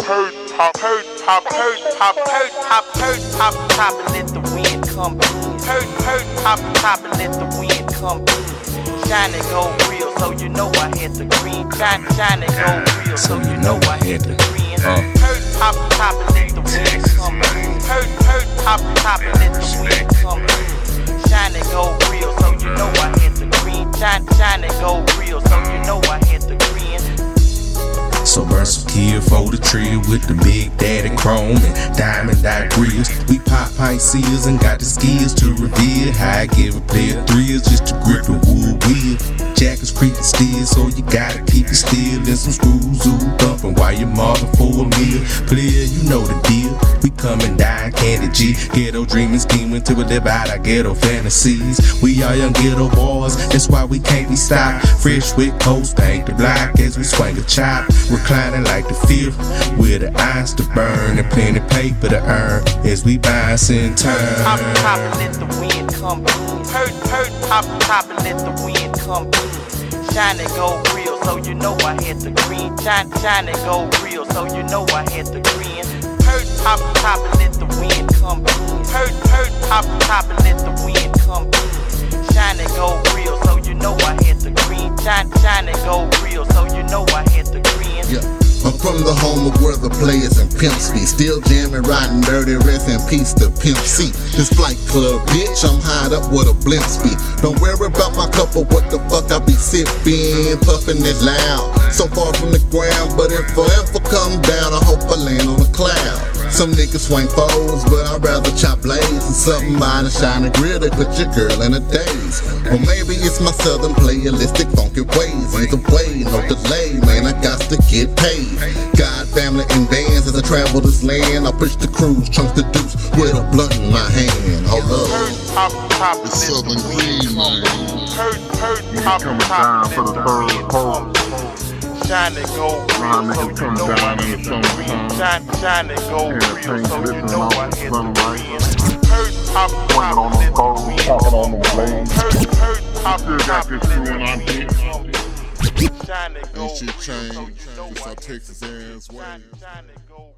Hurt top, hurt top, hurt top, hurt top, hurt top, top, and let the wind come in. Hurt, hurt top, top, and let the wind come in. Shine and go real, so you know I had the green. Shine, shine and go real, so you know I had the green. Hurt top, top, So burn some kill for the tree with the big daddy chrome and diamond dot grills. We pop pint seals and got the skills to reveal how I give a player thrills just to grip the wood wheel. Jack is creeping still, so you gotta keep it still. And some screws ooh thumping while you're for a meal. Player, you know the deal. We coming down candy G. Ghetto dreaming, scheming to live out our ghetto fantasies. We are young ghetto boys, that's why we can't be stopped. Fresh with coast, paint the block as we swing a chop. Reclining like the fifth, with the eyes to burn and plenty paper to earn as we bounce in turn. top, and let the wind come in. Hurt, hurt, top, and let the wind come in. Shine and go real, so you know I had the green. Shine, shine and go real, so you know I had the green. Hurt, top, from the home of where the players and pimps be. Still jamming, riding dirty, rest in peace to Pimp C. This flight club, bitch, I'm high up with a blimp speed. Don't worry about my cup of what the fuck I be sipping, puffing it loud. So far from the ground, but if I ever come down, I hope I land. Some niggas swing foes, but I'd rather chop blades and something by the shining grill. They put your girl in a daze. Or maybe it's my southern playalistic funky ways. Either way, no delay, man, I got to get paid. God, family, and bands as I travel this land. I push the cruise, chunks the deuce with a blunt in my hand. Hold up. Hurt, top, top, and let the Southern wind Green, come man. in. Hurt, hurt, top, coming top, down and for let the the third wind pole. Come in. Shine go real, so you know I down in had the the green. summertime. Shine, shine go real, so you know I the had the sunlight. green. Hurt, top, Swinging top, on and the poles, talking on them in. blades. Hurt, hurt, top, Still got top, this and let screw in the our wind dick. come in. Shine and go Ain't shit real, so changed you know I our had the Texas ass ways. Shine, shine go